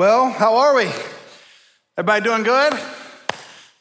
Well, how are we? Everybody doing good?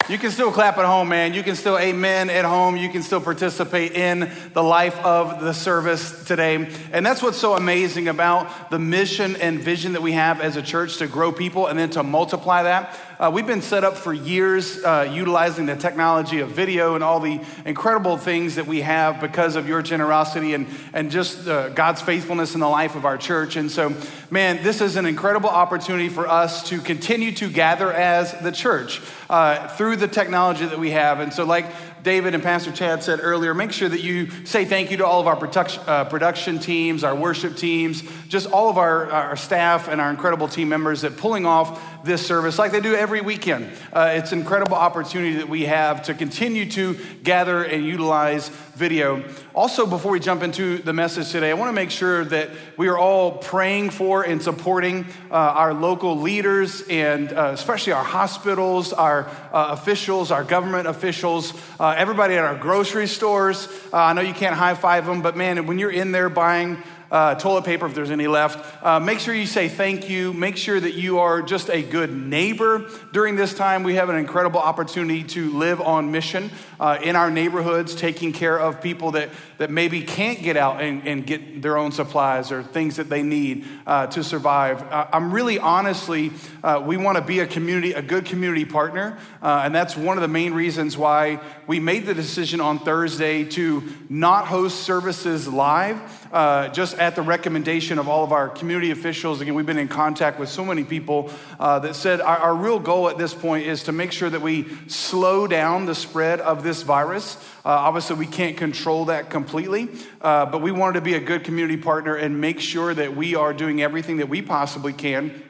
You can still clap at home, man. You can still amen at home. You can still participate in the life of the service today. And that's what's so amazing about the mission and vision that we have as a church to grow people and then to multiply that. Uh, we've been set up for years uh, utilizing the technology of video and all the incredible things that we have because of your generosity and, and just uh, God's faithfulness in the life of our church. And so, man, this is an incredible opportunity for us to continue to gather as the church uh, through the technology that we have. And so, like David and Pastor Chad said earlier, make sure that you say thank you to all of our production, uh, production teams, our worship teams, just all of our, our staff and our incredible team members that pulling off this service like they do every weekend. Uh, it's an incredible opportunity that we have to continue to gather and utilize video. Also, before we jump into the message today, I want to make sure that we are all praying for and supporting uh, our local leaders and uh, especially our hospitals, our uh, officials, our government officials, uh, everybody at our grocery stores. Uh, I know you can't high five them, but man, when you're in there buying uh, toilet paper if there's any left. Uh, make sure you say thank you. Make sure that you are just a good neighbor during this time. We have an incredible opportunity to live on mission uh, in our neighborhoods, taking care of people that, that maybe can't get out and, and get their own supplies or things that they need uh, to survive. Uh, I'm really honestly, uh, we want to be a community, a good community partner. and that's one of the main reasons why we made the decision on Thursday to not host services live uh, just at the recommendation of all of our community officials. Again, we've been in contact with so many people uh, that said our, our, real goal at this point is to make sure that we slow down the spread of this virus. Uh, obviously, we can't control that completely, uh, but we wanted to be a good community partner and make sure that we are doing everything that we possibly can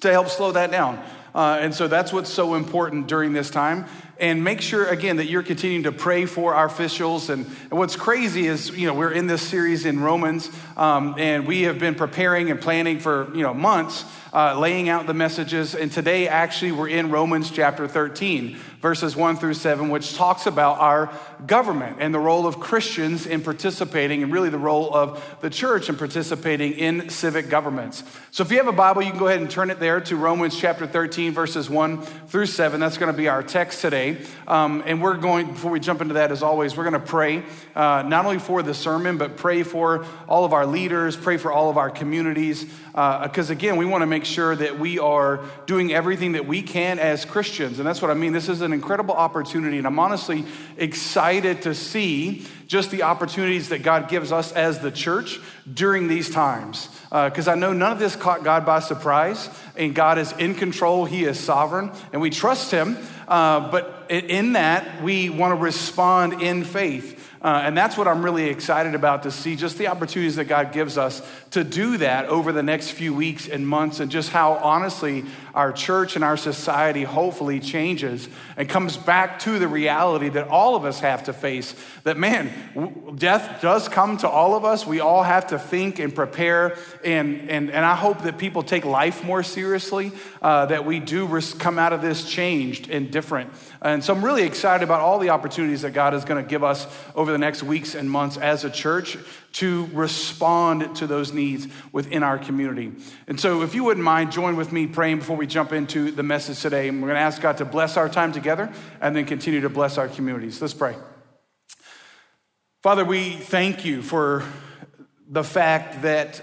to help slow that down. Uh, and so that's what's so important during this time and make sure again that you're continuing to pray for our officials and, and what's crazy is you know we're in this series in romans um, and we have been preparing and planning for you know months uh, laying out the messages and today actually we're in romans chapter 13 verses 1 through 7, which talks about our government and the role of Christians in participating, and really the role of the church in participating in civic governments. So if you have a Bible, you can go ahead and turn it there to Romans chapter 13, verses 1 through 7. That's going to be our text today. Um, and we're going, before we jump into that, as always, we're going to pray uh, not only for the sermon, but pray for all of our leaders, pray for all of our communities. Because uh, again, we want to make sure that we are doing everything that we can as Christians. And that's what I mean. This is an incredible opportunity, and I'm honestly excited to see just the opportunities that God gives us as the church during these times. Because uh, I know none of this caught God by surprise, and God is in control, He is sovereign, and we trust Him. Uh, but in that, we want to respond in faith. Uh, and that's what I'm really excited about to see just the opportunities that God gives us to do that over the next few weeks and months, and just how honestly our church and our society hopefully changes and comes back to the reality that all of us have to face that, man, death does come to all of us. We all have to think and prepare. And, and, and I hope that people take life more seriously, uh, that we do come out of this changed and different. And so I'm really excited about all the opportunities that God is going to give us over the next weeks and months as a church to respond to those needs within our community. And so, if you wouldn't mind, join with me praying before we jump into the message today. And we're going to ask God to bless our time together and then continue to bless our communities. Let's pray. Father, we thank you for the fact that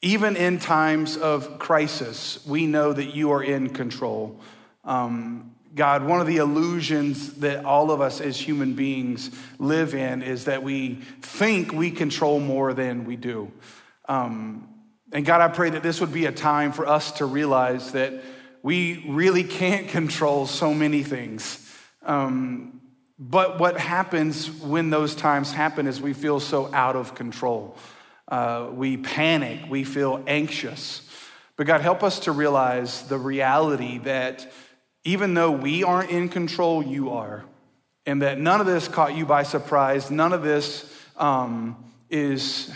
even in times of crisis, we know that you are in control. Um, God, one of the illusions that all of us as human beings live in is that we think we control more than we do. Um, and God, I pray that this would be a time for us to realize that we really can't control so many things. Um, but what happens when those times happen is we feel so out of control. Uh, we panic, we feel anxious. But God, help us to realize the reality that even though we aren't in control, you are. And that none of this caught you by surprise. None of this um, is,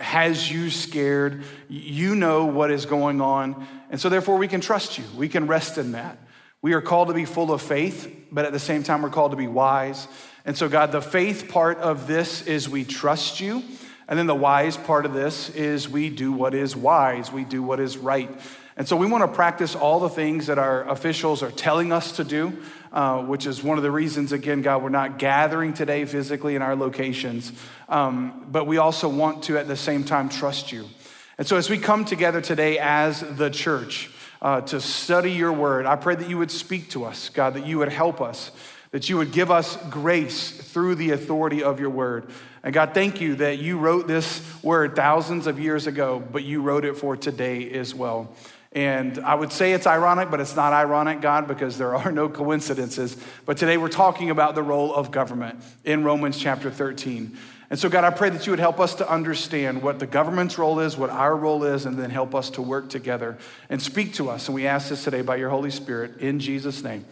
has you scared. You know what is going on. And so, therefore, we can trust you. We can rest in that. We are called to be full of faith, but at the same time, we're called to be wise. And so, God, the faith part of this is we trust you. And then the wise part of this is we do what is wise, we do what is right. And so we want to practice all the things that our officials are telling us to do, uh, which is one of the reasons, again, God, we're not gathering today physically in our locations. Um, but we also want to, at the same time, trust you. And so as we come together today as the church uh, to study your word, I pray that you would speak to us, God, that you would help us, that you would give us grace through the authority of your word. And God, thank you that you wrote this word thousands of years ago, but you wrote it for today as well. And I would say it's ironic, but it's not ironic, God, because there are no coincidences. But today we're talking about the role of government in Romans chapter 13. And so, God, I pray that you would help us to understand what the government's role is, what our role is, and then help us to work together and speak to us. And we ask this today by your Holy Spirit in Jesus' name.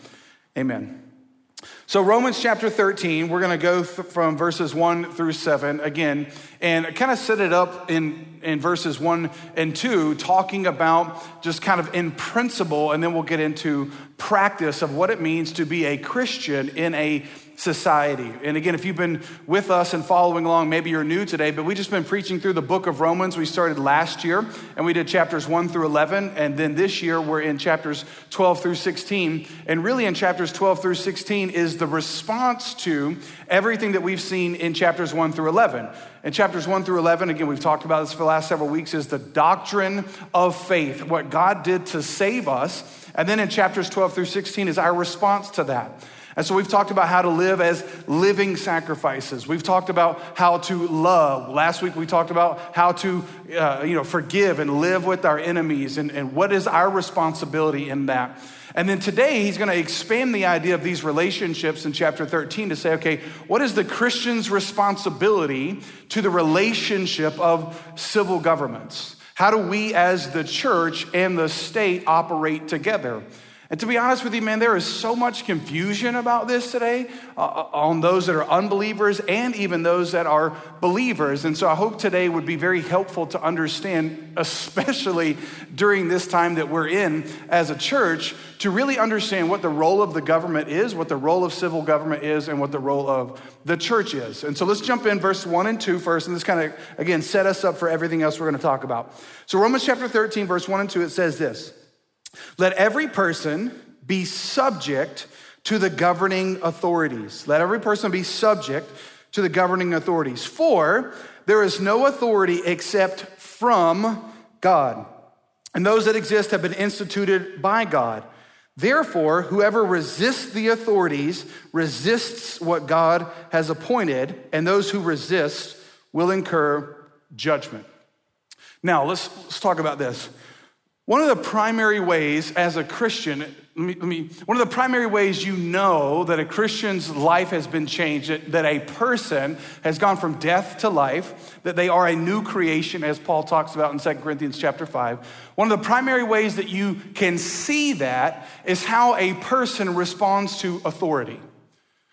Amen. So, Romans chapter 13, we're going to go th- from verses 1 through 7 again and kind of set it up in, in verses 1 and 2, talking about just kind of in principle, and then we'll get into practice of what it means to be a Christian in a society. And again, if you've been with us and following along, maybe you're new today, but we've just been preaching through the book of Romans. We started last year and we did chapters 1 through 11. And then this year we're in chapters 12 through 16. And really, in chapters 12 through 16 is the response to everything that we've seen in chapters 1 through 11. In chapters 1 through 11, again, we've talked about this for the last several weeks, is the doctrine of faith, what God did to save us. And then in chapters 12 through 16 is our response to that. And so we've talked about how to live as living sacrifices. We've talked about how to love. Last week we talked about how to, uh, you know, forgive and live with our enemies and, and what is our responsibility in that. And then today he's going to expand the idea of these relationships in chapter 13 to say, okay, what is the Christian's responsibility to the relationship of civil governments? How do we as the church and the state operate together? And to be honest with you, man, there is so much confusion about this today uh, uh, on those that are unbelievers and even those that are believers. And so I hope today would be very helpful to understand, especially during this time that we're in as a church, to really understand what the role of the government is, what the role of civil government is, and what the role of the church is. And so let's jump in verse 1 and 2 first, and this kind of, again, set us up for everything else we're going to talk about. So, Romans chapter 13, verse 1 and 2, it says this. Let every person be subject to the governing authorities. Let every person be subject to the governing authorities. For there is no authority except from God. And those that exist have been instituted by God. Therefore, whoever resists the authorities resists what God has appointed, and those who resist will incur judgment. Now, let's, let's talk about this. One of the primary ways as a Christian, let me, let me, one of the primary ways you know that a Christian's life has been changed, that, that a person has gone from death to life, that they are a new creation, as Paul talks about in 2 Corinthians chapter 5. One of the primary ways that you can see that is how a person responds to authority.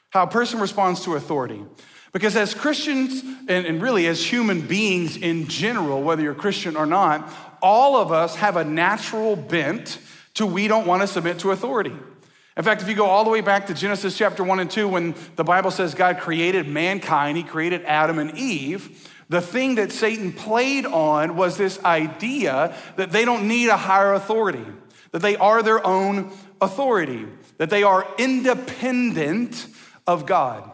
How a person responds to authority. Because as Christians, and, and, really as human beings in general, whether you're Christian or not, all of us have a natural bent to we don't want to submit to authority. In fact, if you go all the way back to Genesis chapter 1 and 2, when the Bible says God created mankind, He created Adam and Eve, the thing that Satan played on was this idea that they don't need a higher authority, that they are their own authority, that they are independent of God.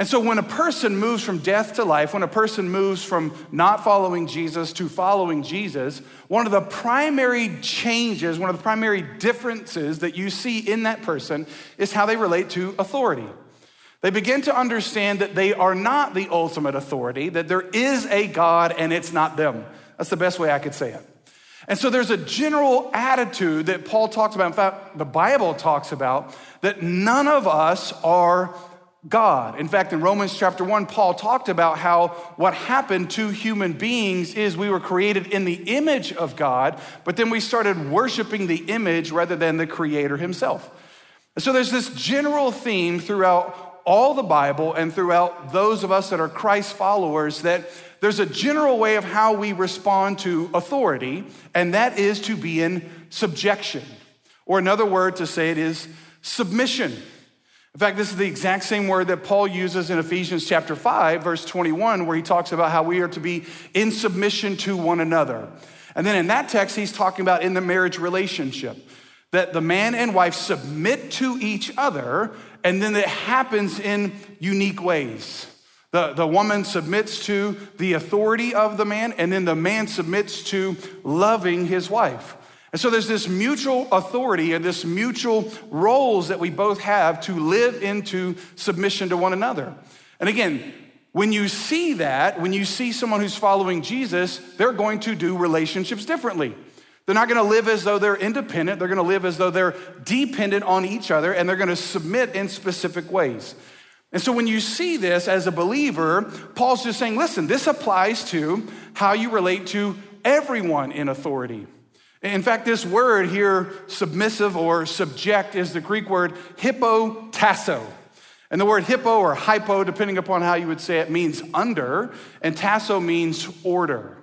And so, when a person moves from death to life, when a person moves from not following Jesus to following Jesus, one of the primary changes, one of the primary differences that you see in that person is how they relate to authority. They begin to understand that they are not the ultimate authority, that there is a God and it's not them. That's the best way I could say it. And so there's a general attitude that Paul talks about. In fact, the Bible talks about that none of us are God. In fact, in Romans chapter 1, Paul talked about how what happened to human beings is we were created in the image of God, but then we started worshiping the image rather than the creator himself. So there's this general theme throughout all the Bible and throughout those of us that are Christ followers that there's a general way of how we respond to authority, and that is to be in subjection. Or another word to say it is submission. In fact, this is the exact same word that Paul uses in Ephesians chapter 5, verse 21, where he talks about how we are to be in submission to one another. And then in that text, he's talking about in the marriage relationship that the man and wife submit to each other, and then it happens in unique ways. The, the woman submits to the authority of the man, and then the man submits to loving his wife. And so there's this mutual authority and this mutual roles that we both have to live into submission to one another. And again, when you see that, when you see someone who's following Jesus, they're going to do relationships differently. They're not going to live as though they're independent. They're going to live as though they're dependent on each other and they're going to submit in specific ways. And so when you see this as a believer, Paul's just saying, listen, this applies to how you relate to everyone in authority. In fact, this word here, submissive or subject, is the Greek word hypotasso. And the word hippo or hypo, depending upon how you would say it, means under, and tasso means order.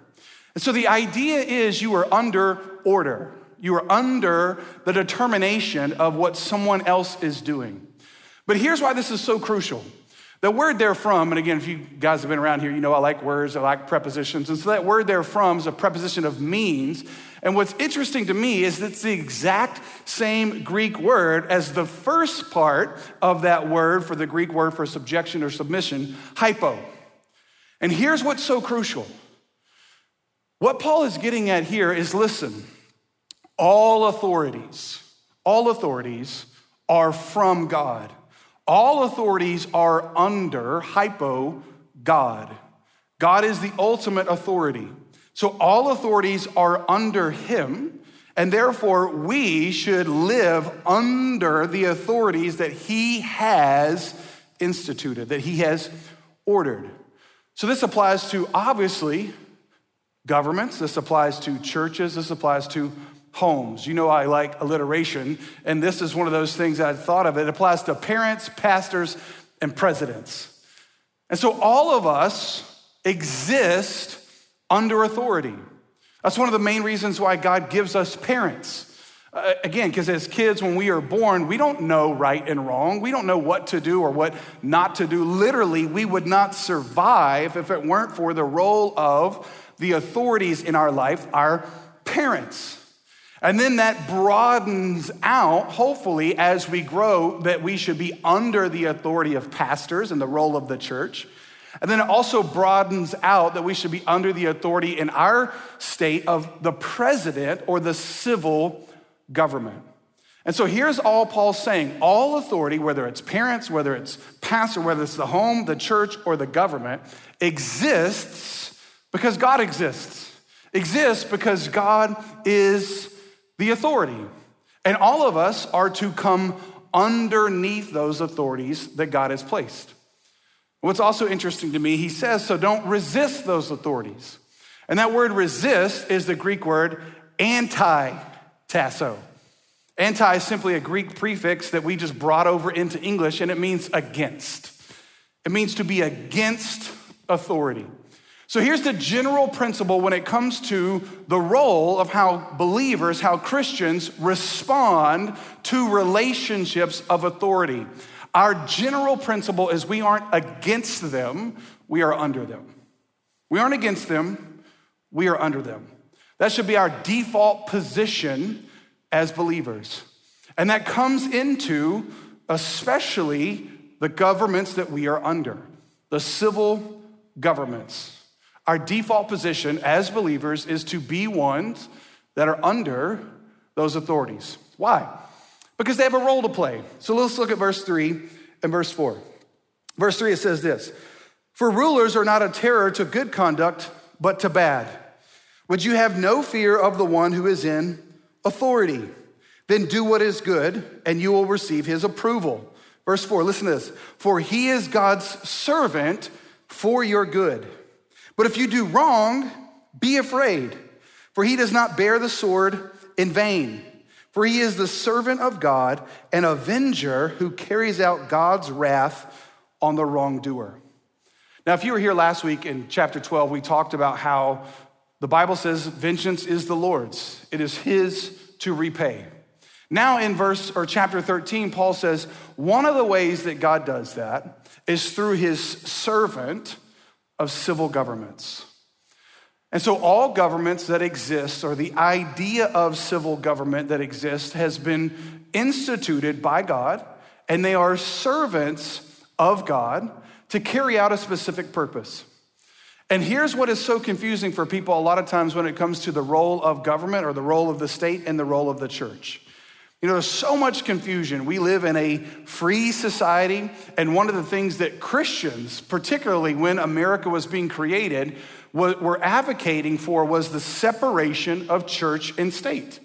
And so the idea is you are under order. You are under the determination of what someone else is doing. But here's why this is so crucial. The word there from, and again, if you guys have been around here, you know I like words, I like prepositions. And so that word there from is a preposition of means. And what's interesting to me is it's the exact same Greek word as the first part of that word for the Greek word for subjection or submission, hypo. And here's what's so crucial. What Paul is getting at here is listen, all authorities, all authorities are from God. All authorities are under hypo God. God is the ultimate authority. So all authorities are under him, and therefore we should live under the authorities that he has instituted, that he has ordered. So this applies to obviously governments, this applies to churches, this applies to homes. You know, I like alliteration, and this is one of those things I thought of. It applies to parents, pastors, and presidents. And so all of us exist under authority. That's one of the main reasons why God gives us parents. Uh, again, because as kids, when we are born, we don't know right and wrong. We don't know what to do or what not to do. Literally, we would not survive if it weren't for the role of the authorities in our life, our parents. And then that broadens out, hopefully, as we grow, that we should be under the authority of pastors and the role of the church. And then it also broadens out that we should be under the authority in our state of the president or the civil government. And so here's all Paul's saying all authority, whether it's parents, whether it's pastor, whether it's the home, the church, or the government, exists because God exists. Exists because God is the authority. And all of us are to come underneath those authorities that God has placed. What's also interesting to me, he says, so don't resist those authorities. And that word resist is the Greek word anti tasso. Anti is simply a Greek prefix that we just brought over into English, and it means against. It means to be against authority. So here's the general principle when it comes to the role of how believers, how Christians respond to relationships of authority. Our general principle is we aren't against them, we are under them. We aren't against them, we are under them. That should be our default position as believers. And that comes into especially the governments that we are under, the civil governments. Our default position as believers is to be ones that are under those authorities. Why? Because they have a role to play. So let's look at verse 3 and verse 4. Verse 3, it says this For rulers are not a terror to good conduct, but to bad. Would you have no fear of the one who is in authority? Then do what is good, and you will receive his approval. Verse 4, listen to this. For he is God's servant for your good. But if you do wrong, be afraid, for he does not bear the sword in vain. For he is the servant of God, an avenger who carries out God's wrath on the wrongdoer. Now, if you were here last week in chapter 12, we talked about how the Bible says vengeance is the Lord's, it is his to repay. Now, in verse or chapter 13, Paul says one of the ways that God does that is through his servant of civil governments. And so, all governments that exist, or the idea of civil government that exists, has been instituted by God, and they are servants of God to carry out a specific purpose. And here's what is so confusing for people a lot of times when it comes to the role of government or the role of the state and the role of the church. You know, there's so much confusion. We live in a free society, and one of the things that Christians, particularly when America was being created, were advocating for was the separation of church and state.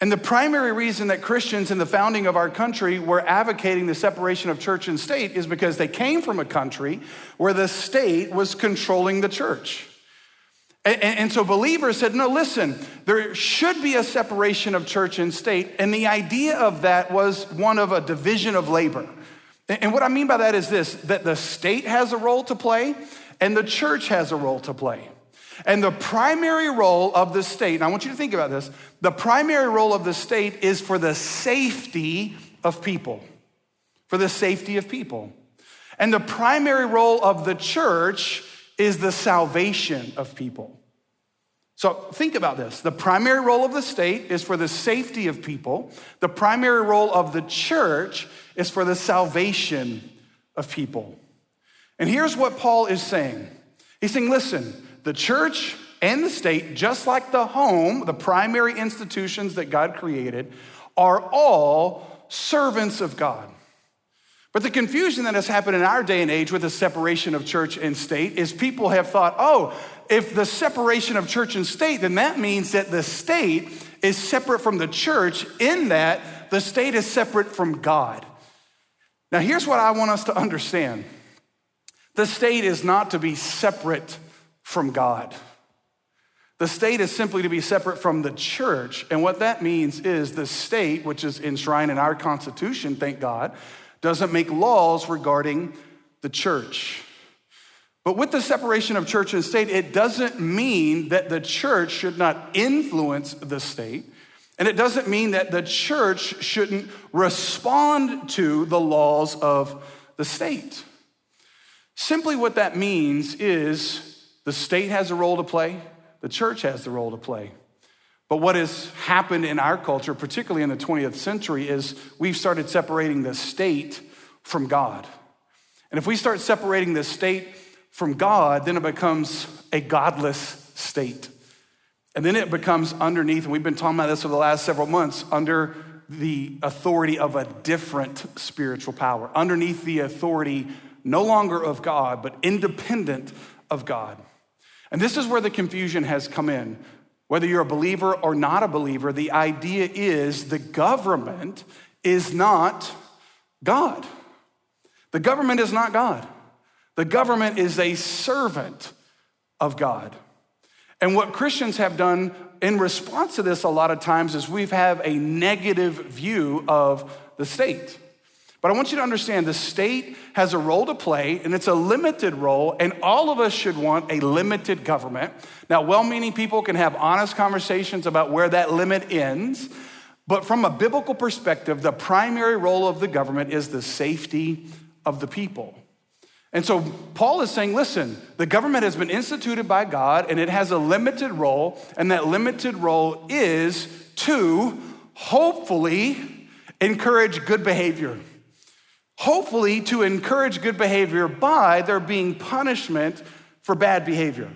And the primary reason that Christians in the founding of our country were advocating the separation of church and state is because they came from a country where the state was controlling the church. And, and, so believers said, no, listen, there should be a separation of church and state. And the idea of that was one of a division of labor. And what I mean by that is this that the state has a role to play and the church has a role to play. And the primary role of the state, and I want you to think about this the primary role of the state is for the safety of people. For the safety of people. And the primary role of the church is the salvation of people. So think about this. The primary role of the state is for the safety of people. The primary role of the church is for the salvation of people. And here's what Paul is saying He's saying, listen, the church and the state, just like the home, the primary institutions that God created, are all servants of God. But the confusion that has happened in our day and age with the separation of church and state is people have thought, oh, if the separation of church and state, then that means that the state is separate from the church, in that the state is separate from God. Now, here's what I want us to understand the state is not to be separate from God. The state is simply to be separate from the church. And what that means is the state, which is enshrined in our Constitution, thank God, doesn't make laws regarding the church. But with the separation of church and state, it doesn't mean that the church should not influence the state. And it doesn't mean that the church shouldn't respond to the laws of the state. Simply what that means is the state has a role to play, the church has the role to play. But what has happened in our culture, particularly in the 20th century, is we've started separating the state from God. And if we start separating the state from God, then it becomes a godless state. And then it becomes underneath, and we've been talking about this for the last several months, under the authority of a different spiritual power, underneath the authority no longer of God, but independent of God. And this is where the confusion has come in. Whether you're a believer or not a believer, the idea is the government is not God. The government is not God. The government is a servant of God. And what Christians have done in response to this a lot of times is we've have a negative view of the state. But I want you to understand the state has a role to play, and it's a limited role, and all of us should want a limited government. Now, well meaning people can have honest conversations about where that limit ends, but from a biblical perspective, the primary role of the government is the safety of the people. And so Paul is saying, listen, the government has been instituted by God and it has a limited role, and that limited role is to hopefully encourage good behavior hopefully to encourage good behavior by there being punishment for bad behavior.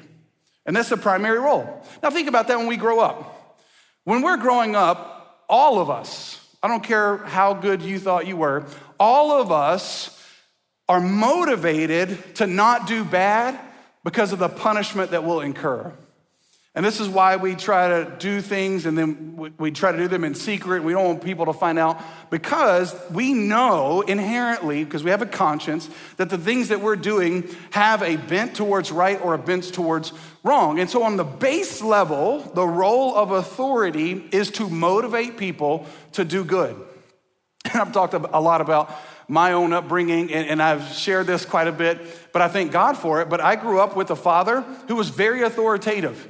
And that's the primary role. Now, think about that when we grow up. When we're growing up, all of us, I don't care how good you thought you were, all of us are motivated to not do bad because of the punishment that we'll incur. And this is why we try to do things and then we try to do them in secret. We don't want people to find out because we know inherently, because we have a conscience, that the things that we're doing have a bent towards right or a bent towards wrong. And so, on the base level, the role of authority is to motivate people to do good. And I've talked a lot about my own upbringing, and, I've shared this quite a bit, but I thank God for it. But I grew up with a father who was very authoritative.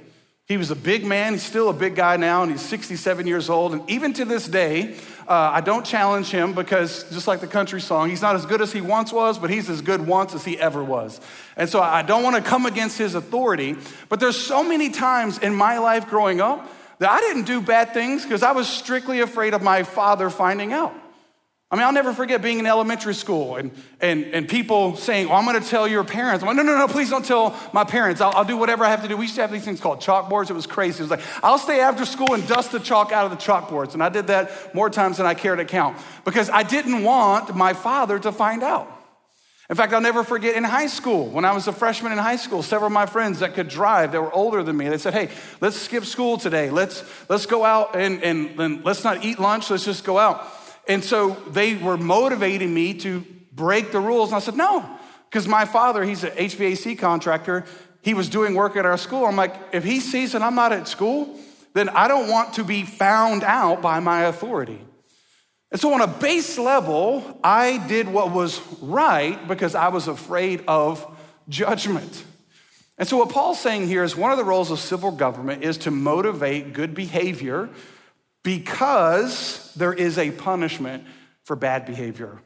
He was a big man. He's still a big guy now, and he's 67 years old. And even to this day, uh, I don't challenge him because, just like the country song, he's not as good as he once was, but he's as good once as he ever was. And so I don't want to come against his authority. But there's so many times in my life growing up that I didn't do bad things because I was strictly afraid of my father finding out. I mean, I'll never forget being in elementary school and, and, and people saying, well, I'm going to tell your parents. I'm like, no, no, no, please don't tell my parents. I'll, I'll, do whatever I have to do. We used to have these things called chalkboards. It was crazy. It was like, I'll stay after school and dust the chalk out of the chalkboards. And I did that more times than I care to count because I didn't want my father to find out. In fact, I'll never forget in high school, when I was a freshman in high school, several of my friends that could drive, that were older than me, they said, Hey, let's skip school today. Let's, let's go out and, and, and let's not eat lunch. Let's just go out. And so they were motivating me to break the rules. And I said, no, because my father, he's an HVAC contractor. He was doing work at our school. I'm like, if he sees that I'm not at school, then I don't want to be found out by my authority. And so, on a base level, I did what was right because I was afraid of judgment. And so, what Paul's saying here is one of the roles of civil government is to motivate good behavior because there is a punishment for bad behavior.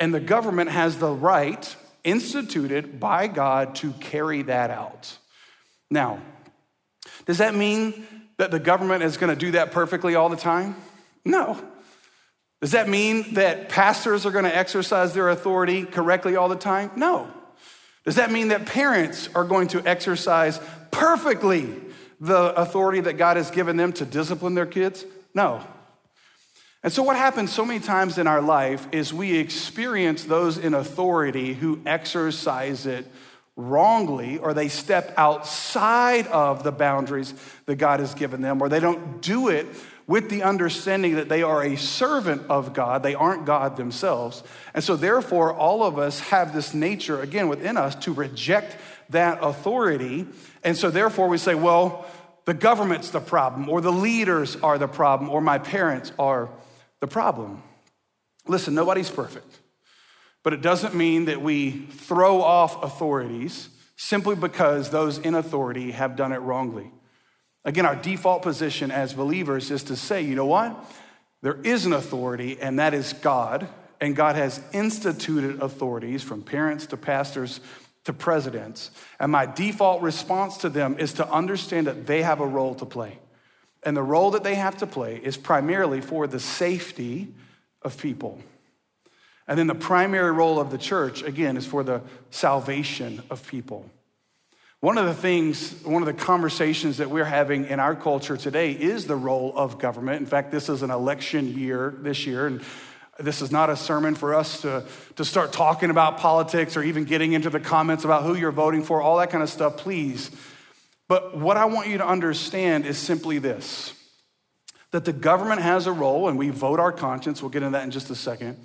And the government has the right, instituted by God, to carry that out. Now, does that mean that the government is going to do that perfectly all the time? No. Does that mean that pastors are going to exercise their authority correctly all the time? No. Does that mean that parents are going to exercise perfectly the authority that God has given them to discipline their kids? No. And so, what happens so many times in our life is we experience those in authority who exercise it wrongly, or they step outside of the boundaries that God has given them, or they don't do it with the understanding that they are a servant of God. They aren't God themselves. And so, therefore, all of us have this nature, again, within us to reject that authority. And so, therefore, we say, well, the government's the problem, or the leaders are the problem, or my parents are the problem. Listen, nobody's perfect, but it doesn't mean that we throw off authorities simply because those in authority have done it wrongly. Again, our default position as believers is to say, you know what? There is an authority, and that is God, and God has instituted authorities from parents to pastors to presidents. And my default response to them is to understand that they have a role to play. And the role that they have to play is primarily for the safety of people. And then the primary role of the church, again, is for the salvation of people. One of the things, one of the conversations that we're having in our culture today is the role of government. In fact, this is an election year this year, and this is not a sermon for us to, to start talking about politics or even getting into the comments about who you're voting for, all that kind of stuff, please. But what I want you to understand is simply this that the government has a role, and we vote our conscience. We'll get into that in just a second.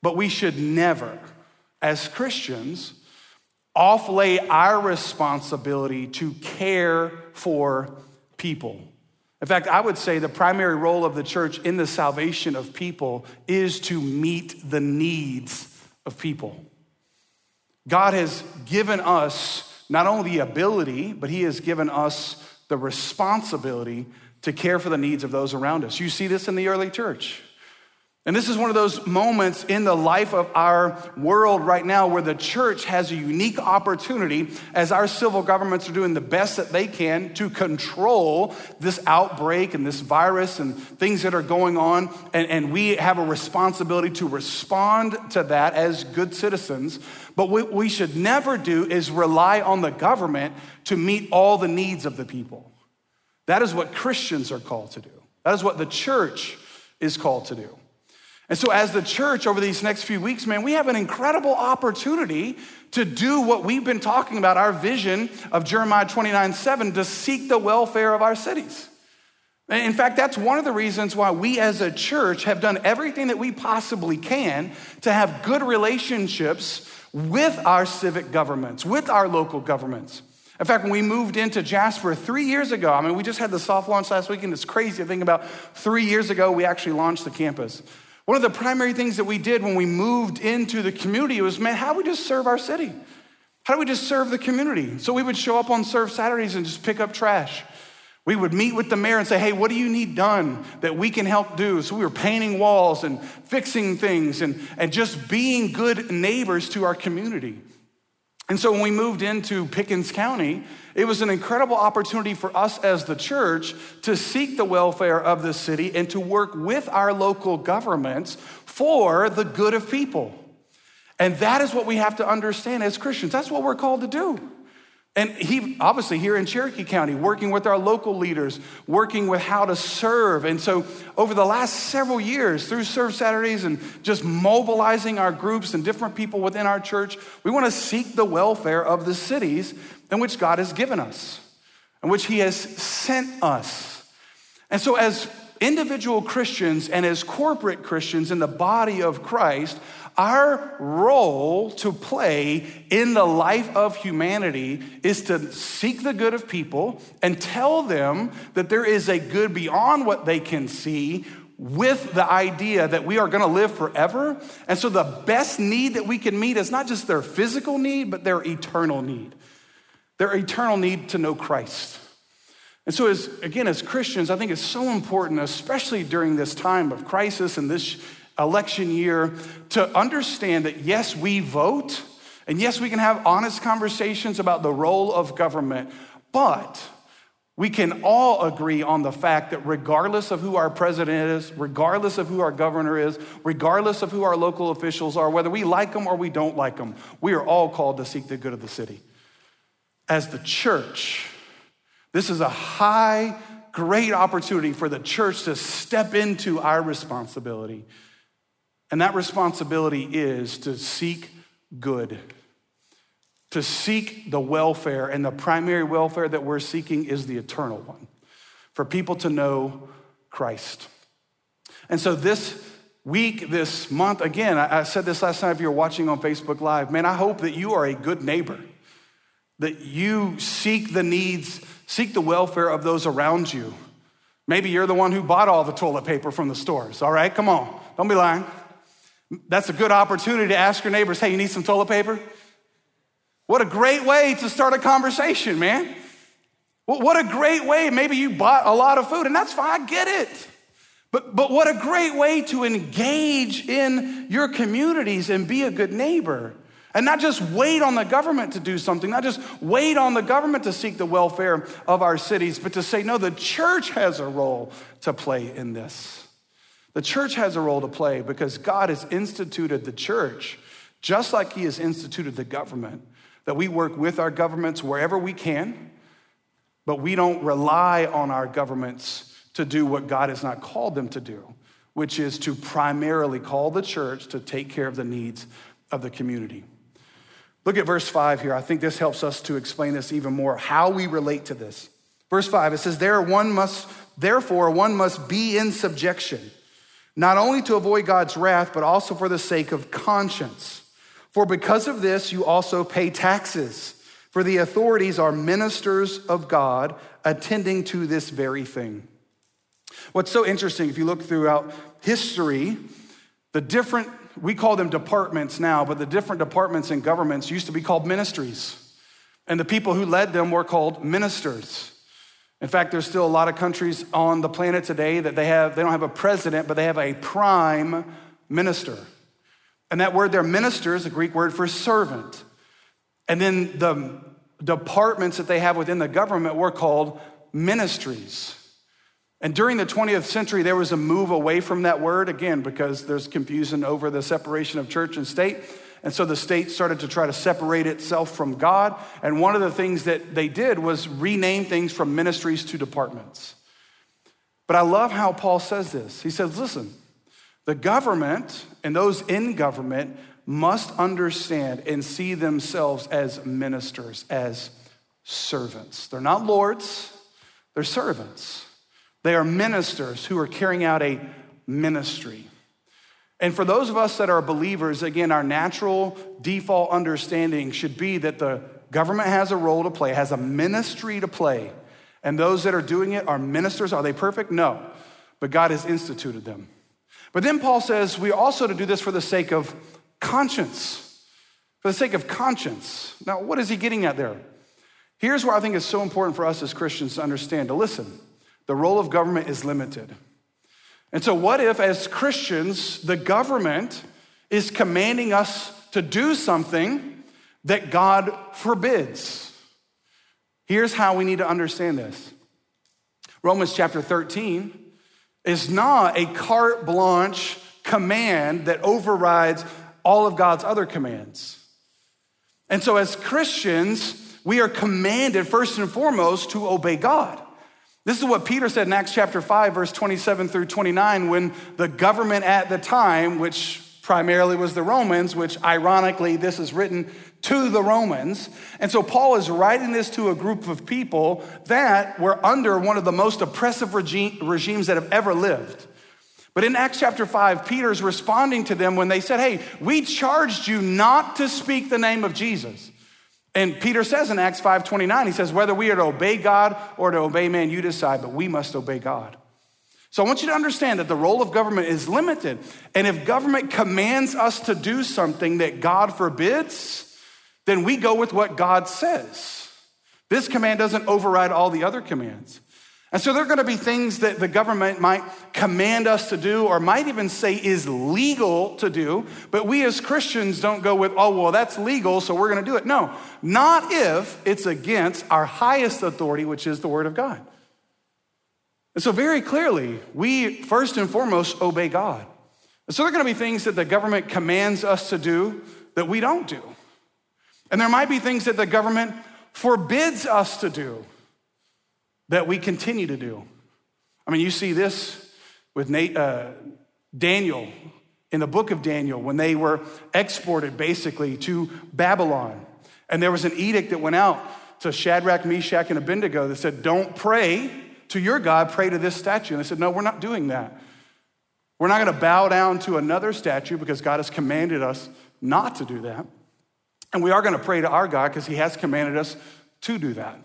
But we should never, as Christians, offlay our responsibility to care for people. In fact, I would say the primary role of the church in the salvation of people is to meet the needs of people. God has given us not only the ability, but He has given us the responsibility to care for the needs of those around us. You see this in the early church. And this is one of those moments in the life of our world right now where the church has a unique opportunity as our civil governments are doing the best that they can to control this outbreak and this virus and things that are going on. And, and we have a responsibility to respond to that as good citizens. But what we should never do is rely on the government to meet all the needs of the people. That is what Christians are called to do, that is what the church is called to do. And so, as the church over these next few weeks, man, we have an incredible opportunity to do what we've been talking about our vision of Jeremiah 29 7 to seek the welfare of our cities. In fact, that's one of the reasons why we as a church have done everything that we possibly can to have good relationships with our civic governments, with our local governments. In fact, when we moved into Jasper three years ago, I mean, we just had the soft launch last week, and it's crazy to think about three years ago, we actually launched the campus. One of the primary things that we did when we moved into the community was, man, how do we just serve our city? How do we just serve the community? So we would show up on Serve Saturdays and just pick up trash. We would meet with the mayor and say, hey, what do you need done that we can help do? So we were painting walls and fixing things and, and just being good neighbors to our community. And so when we moved into Pickens County, it was an incredible opportunity for us as the church to seek the welfare of the city and to work with our local governments for the good of people. And that is what we have to understand as Christians. That's what we're called to do. And he, obviously, here in Cherokee County, working with our local leaders, working with how to serve. And so, over the last several years, through Serve Saturdays and just mobilizing our groups and different people within our church, we want to seek the welfare of the cities in which God has given us, in which He has sent us. And so, as individual Christians and as corporate Christians in the body of Christ, our role to play in the life of humanity is to seek the good of people and tell them that there is a good beyond what they can see with the idea that we are going to live forever. And so the best need that we can meet is not just their physical need, but their eternal need. Their eternal need to know Christ. And so, as, again, as Christians, I think it's so important, especially during this time of crisis and this election year to understand that yes, we vote, and yes, we can have honest conversations about the role of government, but we can all agree on the fact that regardless of who our president is, regardless of who our governor is, regardless of who our local officials are, whether we like them or we don't like them, we are all called to seek the good of the city. As the church, this is a high, great opportunity for the church to step into our responsibility and that responsibility is to seek good, to seek the welfare. And the primary welfare that we're seeking is the eternal one for people to know Christ. And so this week, this month, again, I said this last night if you're watching on Facebook Live, man, I hope that you are a good neighbor, that you seek the needs, seek the welfare of those around you. Maybe you're the one who bought all the toilet paper from the stores, all right? Come on, don't be lying. That's a good opportunity to ask your neighbors, hey, you need some toilet paper? What a great way to start a conversation, man. What a great way. Maybe you bought a lot of food, and that's fine, I get it. But, but what a great way to engage in your communities and be a good neighbor. And not just wait on the government to do something, not just wait on the government to seek the welfare of our cities, but to say, no, the church has a role to play in this. The church has a role to play because God has instituted the church just like He has instituted the government, that we work with our governments wherever we can, but we don't rely on our governments to do what God has not called them to do, which is to primarily call the church to take care of the needs of the community. Look at verse 5 here. I think this helps us to explain this even more how we relate to this. Verse 5 it says there one must therefore one must be in subjection not only to avoid God's wrath, but also for the sake of conscience. For because of this, you also pay taxes. For the authorities are ministers of God, attending to this very thing. What's so interesting, if you look throughout history, the different, we call them departments now, but the different departments in governments used to be called ministries. And the people who led them were called ministers. In fact, there's still a lot of countries on the planet today that they have, they don't have a president, but they have a prime minister. And that word there, minister, is a Greek word for servant. And then the departments that they have within the government were called ministries. And during the 20th century, there was a move away from that word, again, because there's confusion over the separation of church and state. And so the state started to try to separate itself from God. And one of the things that they did was rename things from ministries to departments. But I love how Paul says this. He says, listen, the government and those in government must understand and see themselves as ministers, as servants. They're not lords, they're servants. They are ministers who are carrying out a ministry. And for those of us that are believers, again, our natural default understanding should be that the government has a role to play, has a ministry to play. And those that are doing it are ministers. Are they perfect? No. But God has instituted them. But then Paul says we also to do this for the sake of conscience. For the sake of conscience. Now, what is he getting at there? Here's where I think it's so important for us as Christians to understand to listen. The role of government is limited. And so, what if, as Christians, the government is commanding us to do something that God forbids? Here's how we need to understand this Romans chapter 13 is not a carte blanche command that overrides all of God's other commands. And so, as Christians, we are commanded first and foremost to obey God. This is what Peter said in Acts chapter 5, verse 27 through 29, when the government at the time, which primarily was the Romans, which ironically, this is written to the Romans. And so Paul is writing this to a group of people that were under one of the most oppressive regime, regimes that have ever lived. But in Acts chapter 5, Peter's responding to them when they said, Hey, we charged you not to speak the name of Jesus. And Peter says in Acts 5:29, he says, whether we are to obey God or to obey man, you decide, but we must obey God. So I want you to understand that the role of government is limited. And if government commands us to do something that God forbids, then we go with what God says. This command doesn't override all the other commands. And so there are going to be things that the government might command us to do or might even say is legal to do, but we as Christians don't go with, oh, well, that's legal, so we're going to do it. No, not if it's against our highest authority, which is the Word of God. And so, very clearly, we first and foremost obey God. And so, there are going to be things that the government commands us to do that we don't do. And there might be things that the government forbids us to do that we continue to do. I mean, you see this with Nate, uh, Daniel in the book of Daniel when they were exported basically to Babylon. And there was an edict that went out to Shadrach, Meshach, and Abednego that said, Don't pray to your God, pray to this statue. And they said, No, we're not doing that. We're not going to bow down to another statue because God has commanded us not to do that. And we are going to pray to our God because he has commanded us to do that.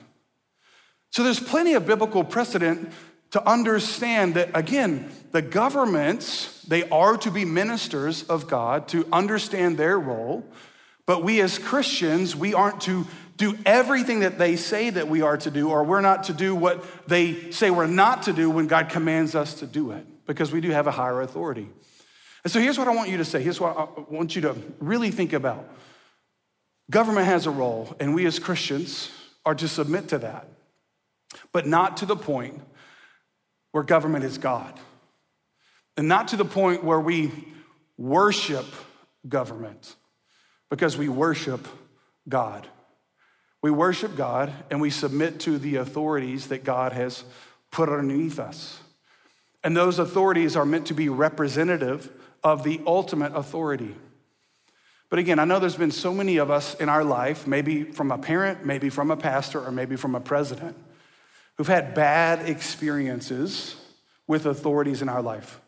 So there's plenty of biblical precedent to understand that, again, the governments, they are to be ministers of God, to understand their role. But we as Christians, we aren't to do everything that they say that we are to do, or we're not to do what they say we're not to do when God commands us to do it, because we do have a higher authority. And so here's what I want you to say. Here's what I want you to really think about. Government has a role, and we as Christians are to submit to that but not to the point where government is God. And not to the point where we worship government, because we worship God. We worship God and we submit to the authorities that God has put underneath us. And those authorities are meant to be representative of the ultimate authority. But again, I know there's been so many of us in our life, maybe from a parent, maybe from a pastor, or maybe from a president, who've had bad experiences with authorities in our life,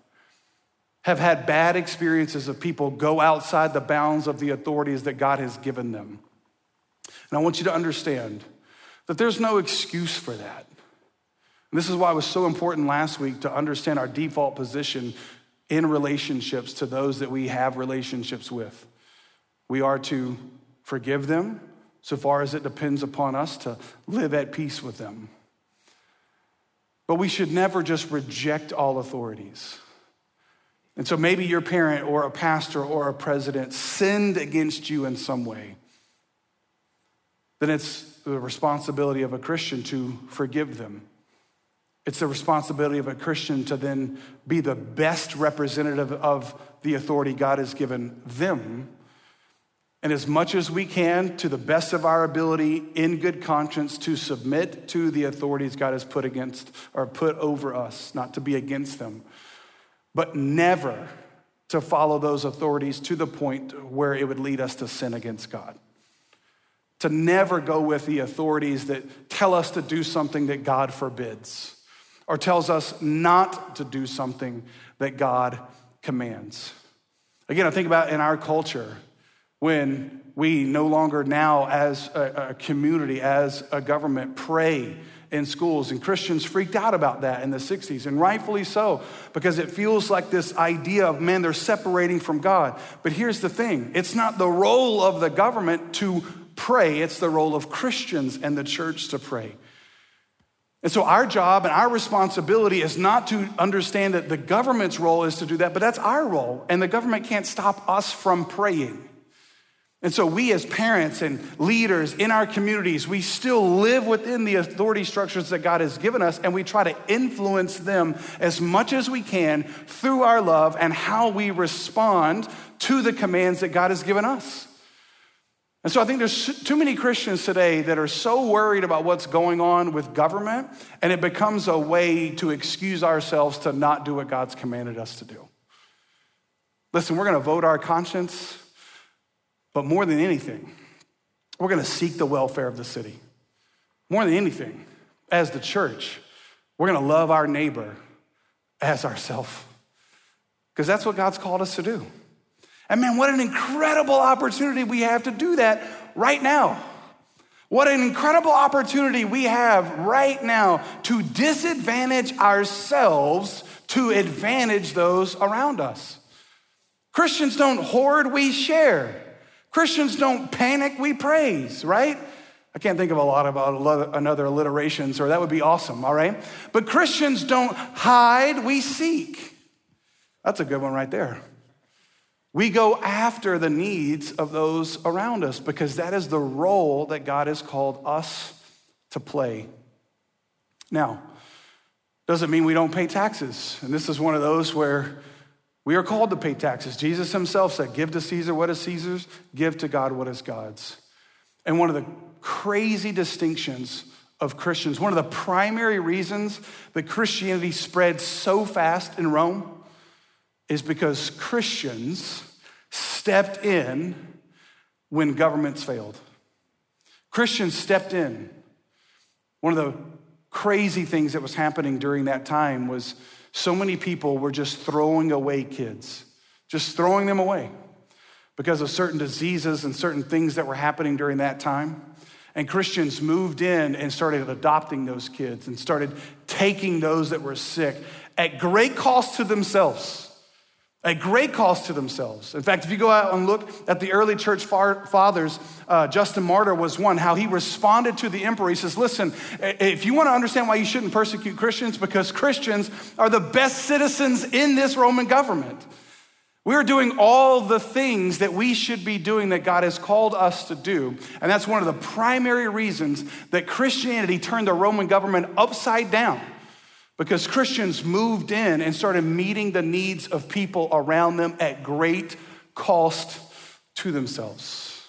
have had bad experiences of people go outside the bounds of the authorities that God has given them. And I want you to understand that there's no excuse for that. And this is why it was so important last week to understand our default position in relationships to those that we have relationships with. We are to forgive them so far as it depends upon us to live at peace with them. But we should never just reject all authorities. And so maybe your parent or a pastor or a president sinned against you in some way. Then it's the responsibility of a Christian to forgive them. It's the responsibility of a Christian to then be the best representative of the authority God has given them and as much as we can, to the best of our ability, in good conscience, to submit to the authorities God has put against or put over us, not to be against them, but never to follow those authorities to the point where it would lead us to sin against God. To never go with the authorities that tell us to do something that God forbids or tells us not to do something that God commands. Again, I think about in our culture, when we no longer now, as a, a, community, as a government, pray in schools. And Christians freaked out about that in the 60s, and rightfully so, because it feels like this idea of, man, they're separating from God. But here's the thing it's not the role of the government to pray, it's the role of Christians and the church to pray. And so, our job and our responsibility is not to understand that the government's role is to do that, but that's our role. And the government can't stop us from praying. And so, we as parents and leaders in our communities, we still live within the authority structures that God has given us, and we try to influence them as much as we can through our love and how we respond to the commands that God has given us. And so I think there's too many Christians today that are so worried about what's going on with government, and it becomes a way to excuse ourselves to not do what God's commanded us to do. Listen, we're going to vote our conscience, but more than anything, we're going to seek the welfare of the city. More than anything, as the church, we're going to love our neighbor as ourselves. Because that's what God's called us to do. And man, what an incredible opportunity we have to do that right now. What an incredible opportunity we have right now to disadvantage ourselves to advantage those around us. Christians don't hoard, we share. Christians don't panic, we praise, right? I can't think of a lot about uh, another alliterations, or that would be awesome, all right? But Christians don't hide, we seek. That's a good one right there. We go after the needs of those around us because that is the role that God has called us to play. Now, doesn't mean we don't pay taxes. And this is one of those where we are called to pay taxes. Jesus himself said, Give to Caesar what is Caesar's, give to God what is God's. And one of the crazy distinctions of Christians, one of the primary reasons that Christianity spread so fast in Rome is because Christians stepped in when governments failed. Christians stepped in. One of the crazy things that was happening during that time was so many people were just throwing away kids, just throwing them away because of certain diseases and certain things that were happening during that time. And Christians moved in and started adopting those kids and started taking those that were sick at great cost to themselves at great cost to themselves. In fact, if you go out and look at the early church fathers, uh, Justin Martyr was one, how he responded to the emperor. He says, Listen, if you want to understand why you shouldn't persecute Christians, because Christians are the best citizens in this Roman government. We're doing all the things that we should be doing that God has called us to do. And that's one of the primary reasons that Christianity turned the Roman government upside down because Christians moved in and started meeting the needs of people around them at great cost to themselves.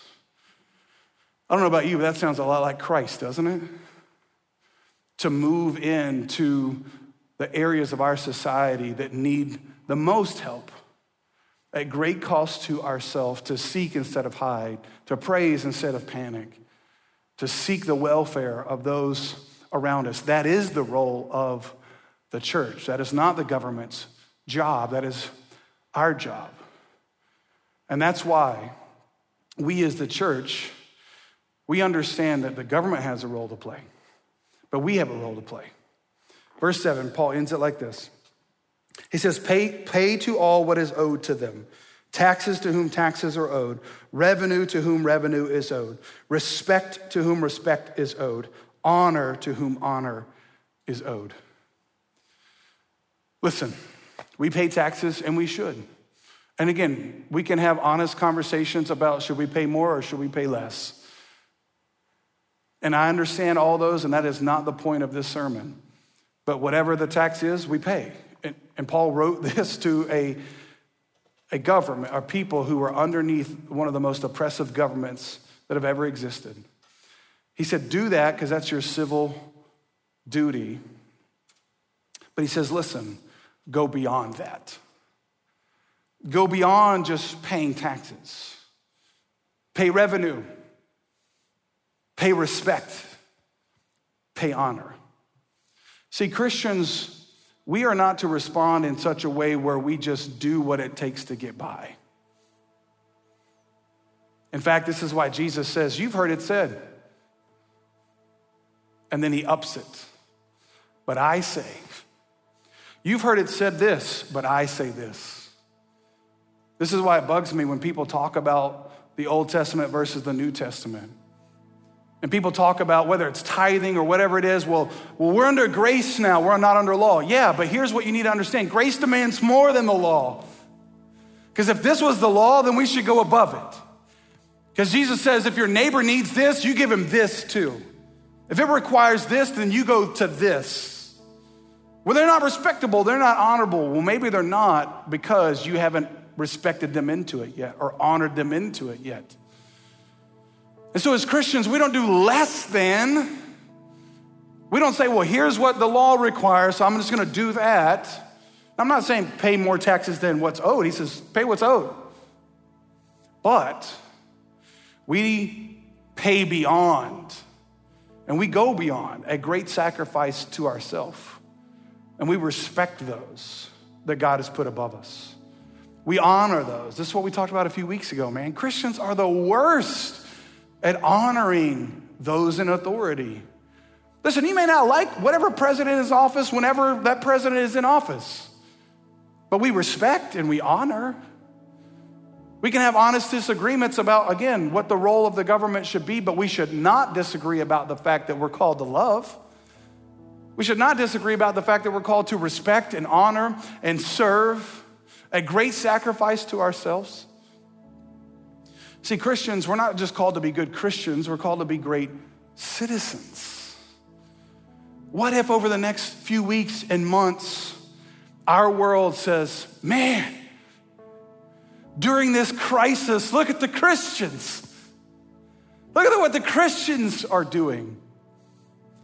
I don't know about you, but that sounds a lot like Christ, doesn't it? To move into the areas of our society that need the most help at great cost to ourselves, to seek instead of hide, to praise instead of panic, to seek the welfare of those around us. That is the role of the church. That is not the government's job, that is our job. And that's why we as the church, we understand that the government has a role to play, but we have a role to play. Verse 7, Paul ends it like this. He says, Pay, pay to all what is owed to them. Taxes to whom taxes are owed, revenue to whom revenue is owed, respect to whom respect is owed, honor to whom honor is owed. Listen, we pay taxes and we should. And again, we can have honest conversations about should we pay more or should we pay less. And I understand all those, and that is not the point of this sermon. But whatever the tax is, we pay. And, and Paul wrote this to a, a government, or people who were underneath one of the most oppressive governments that have ever existed. He said, Do that because that's your civil duty. But he says, Listen, go beyond that. Go beyond just paying taxes, pay revenue, pay respect, pay honor. See, Christians, we are not to respond in such a way where we just do what it takes to get by. In fact, this is why Jesus says, You've heard it said. And then he ups it. But I say, You've heard it said this, but I say this. This is why it bugs me when people talk about the Old Testament versus the New Testament. And people talk about whether it's tithing or whatever it is. Well, well, we're under grace now. We're not under law. Yeah, but here's what you need to understand grace demands more than the law. Because if this was the law, then we should go above it. Because Jesus says if your neighbor needs this, you give him this too. If it requires this, then you go to this. Well, they're not respectable, they're not honorable. Well, maybe they're not because you haven't respected them into it yet or honored them into it yet. And so, as Christians, we don't do less than. We don't say, well, here's what the law requires, so I'm just going to do that. I'm not saying pay more taxes than what's owed. He says, pay what's owed. But we pay beyond, and we go beyond a great sacrifice to ourselves. And we respect those that God has put above us. We honor those. This is what we talked about a few weeks ago, man. Christians are the worst at honoring those in authority. Listen, you may not like whatever president is in office whenever that president is in office, but we respect and we honor. We can have honest disagreements about, again, what the role of the government should be, but we should not disagree about the fact that we're called to love. We should not disagree about the fact that we're called to respect and honor and serve, a great sacrifice to ourselves. See, Christians, we're not just called to be good Christians, we're called to be great citizens. What if over the next few weeks and months, our world says, man, during this crisis, look at the Christians. Look at what the Christians are doing.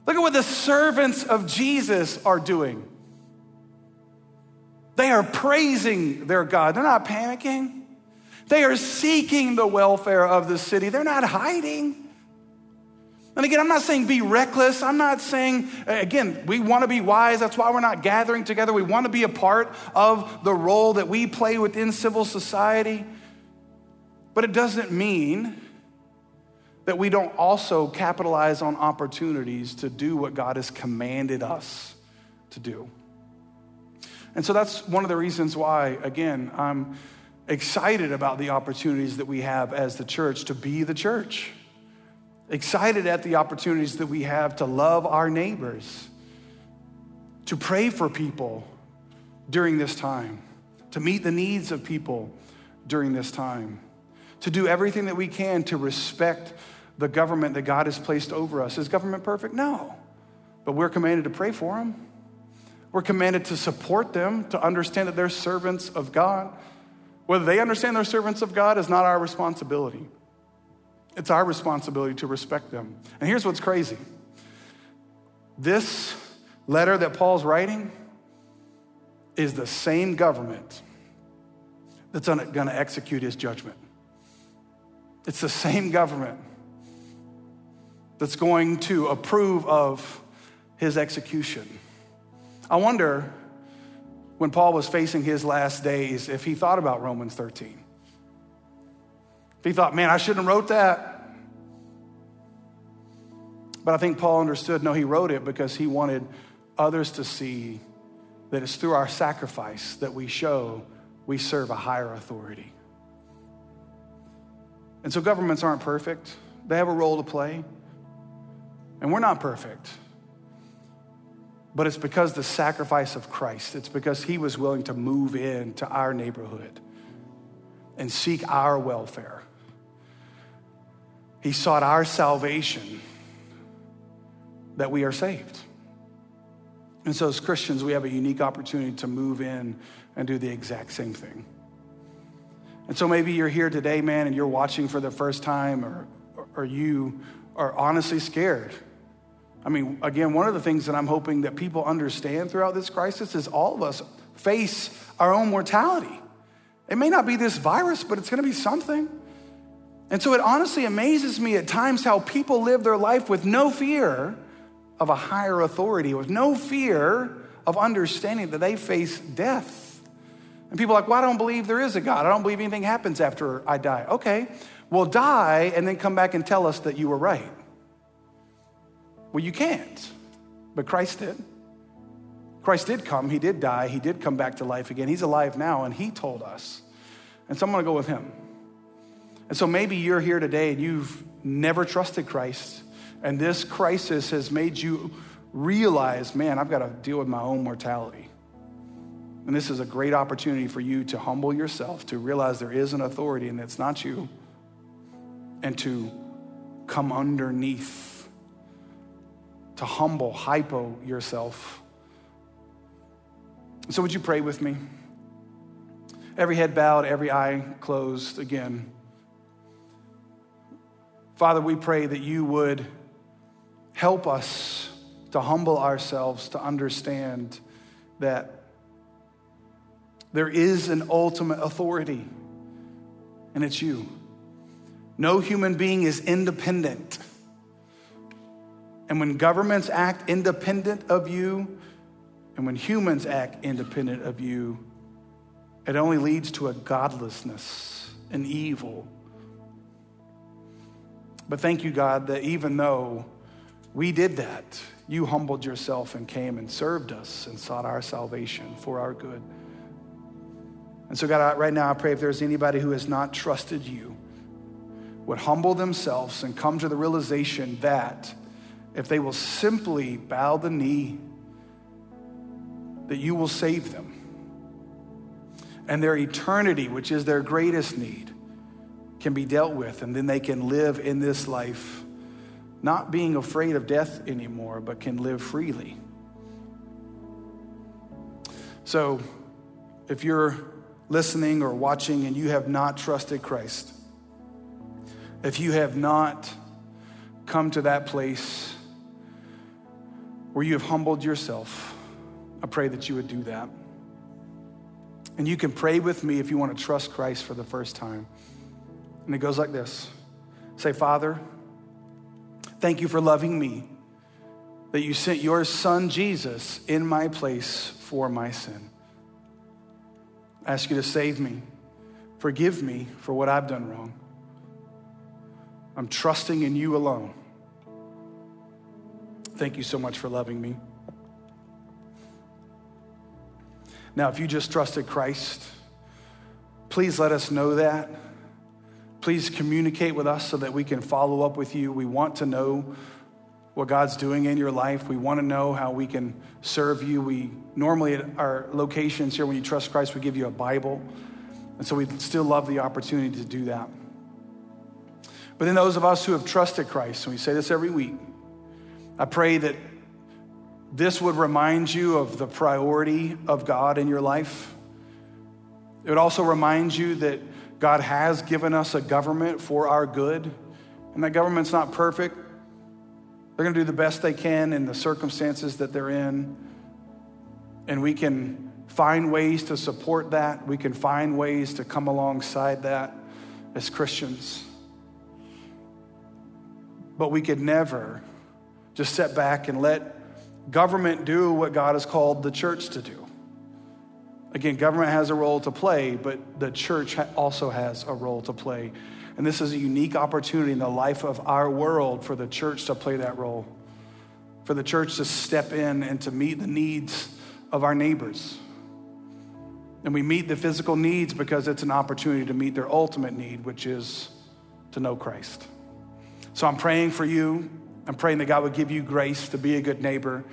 Look at what the servants of Jesus are doing. They are praising their God. They're not panicking. They are seeking the welfare of the city, they're not hiding. And again, I'm not saying be reckless. I'm not saying, again, we want to be wise. That's why we're not gathering together. We want to be a part of the role that we play within civil society. But it doesn't mean that we don't also capitalize on opportunities to do what God has commanded us to do. And so that's one of the reasons why, again, I'm excited about the opportunities that we have as the church to be the church. Excited at the opportunities that we have to love our neighbors, to pray for people during this time, to meet the needs of people during this time, to do everything that we can to respect the government that God has placed over us. Is government perfect? No. But we're commanded to pray for them. We're commanded to support them, to understand that they're servants of God. Whether they understand they're servants of God is not our responsibility. It's our responsibility to respect them. And here's what's crazy this letter that Paul's writing is the same government that's going to execute his judgment. It's the same government that's going to approve of his execution. I wonder when Paul was facing his last days if he thought about Romans 13. If he thought, man, I shouldn't have wrote that. But I think Paul understood, no, he wrote it because he wanted others to see that it's through our sacrifice that we show we serve a higher authority. And so governments aren't perfect. They have a role to play. And we're not perfect. But it's because the sacrifice of Christ. It's because he was willing to move into our neighborhood and seek our welfare. He sought our salvation that we are saved. And so, as Christians, we have a unique opportunity to move in and do the exact same thing. And so, maybe you're here today, man, and you're watching for the first time, or, or you are honestly scared I mean, again, one of the things that I'm hoping that people understand throughout this crisis is all of us face our own mortality. It may not be this virus, but it's going to be something. And so it honestly amazes me at times how people live their life with no fear of a higher authority, with no fear of understanding that they face death. And people are like, well, I don't believe there is a God. I don't believe anything happens after I die. Okay, well, die and then come back and tell us that you were right. Well, you can't, but Christ did. Christ did come, he did die, he did come back to life again. He's alive now, and he told us. And so I'm gonna go with him. And so maybe you're here today and you've never trusted Christ. And this crisis has made you realize, man, I've got to deal with my own mortality. And this is a great opportunity for you to humble yourself, to realize there is an authority and it's not you, and to come underneath, to humble, hypo yourself. So, would you pray with me? Every head bowed, every eye closed again. Father, we pray that you would help us to humble ourselves, to understand that there is an ultimate authority, and it's you. No human being is independent. And when governments act independent of you, and when humans act independent of you, it only leads to a godlessness, an evil. But thank you, God, that even though we did that, you humbled yourself and came and served us and sought our salvation for our good. And so, God, right now I pray if there's anybody who has not trusted you, would humble themselves and come to the realization that if they will simply bow the knee, that you will save them. And their eternity, which is their greatest need, can be dealt with, and then they can live in this life not being afraid of death anymore, but can live freely. So, if you're listening or watching and you have not trusted Christ, if you have not come to that place where you have humbled yourself, I pray that you would do that. And you can pray with me if you want to trust Christ for the first time. And it goes like this Say, Father, thank you for loving me, that you sent your son Jesus in my place for my sin. I ask you to save me. Forgive me for what I've done wrong. I'm trusting in you alone. Thank you so much for loving me. Now, if you just trusted Christ, please let us know that. Please communicate with us so that we can follow up with you. We want to know what God's doing in your life. We want to know how we can serve you. We normally at our locations here, when you trust Christ, we give you a Bible. And so we still love the opportunity to do that. But then those of us who have trusted Christ, and we say this every week, I pray that this would remind you of the priority of God in your life. It would also remind you that God has given us a government for our good, and that government's not perfect, they're going to do the best they can in the circumstances that they're in. And we can find ways to support that. We can find ways to come alongside that as Christians. But we could never just sit back and let government do what God has called the church to do. Again, government has a role to play, but the church also has a role to play. And this is a unique opportunity in the life of our world for the church to play that role, for the church to step in and to meet the needs of our neighbors. And we meet the physical needs because it's an opportunity to meet their ultimate need, which is to know Christ. So I'm praying for you. I'm praying that God would give you grace to be a good neighbor,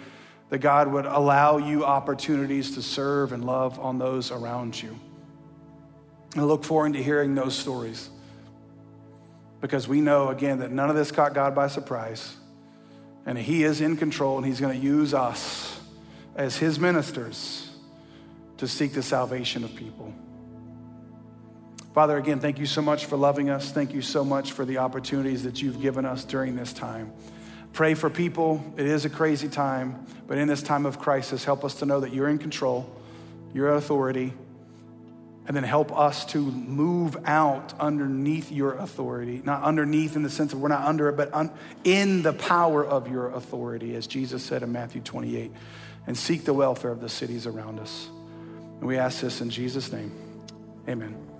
that God would allow you opportunities to serve and love on those around you. I look forward to hearing those stories because we know, again, that none of this caught God by surprise. And He is in control, and He's going to use us as His ministers to seek the salvation of people. Father, again, thank you so much for loving us. Thank you so much for the opportunities that you've given us during this time. Pray for people. It is a crazy time, but in this time of crisis, help us to know that you're in control, your authority, and then help us to move out underneath your authority. Not underneath in the sense of we're not under it, but un- in the power of your authority, as Jesus said in Matthew 28, and seek the welfare of the cities around us. And we ask this in Jesus' name. Amen.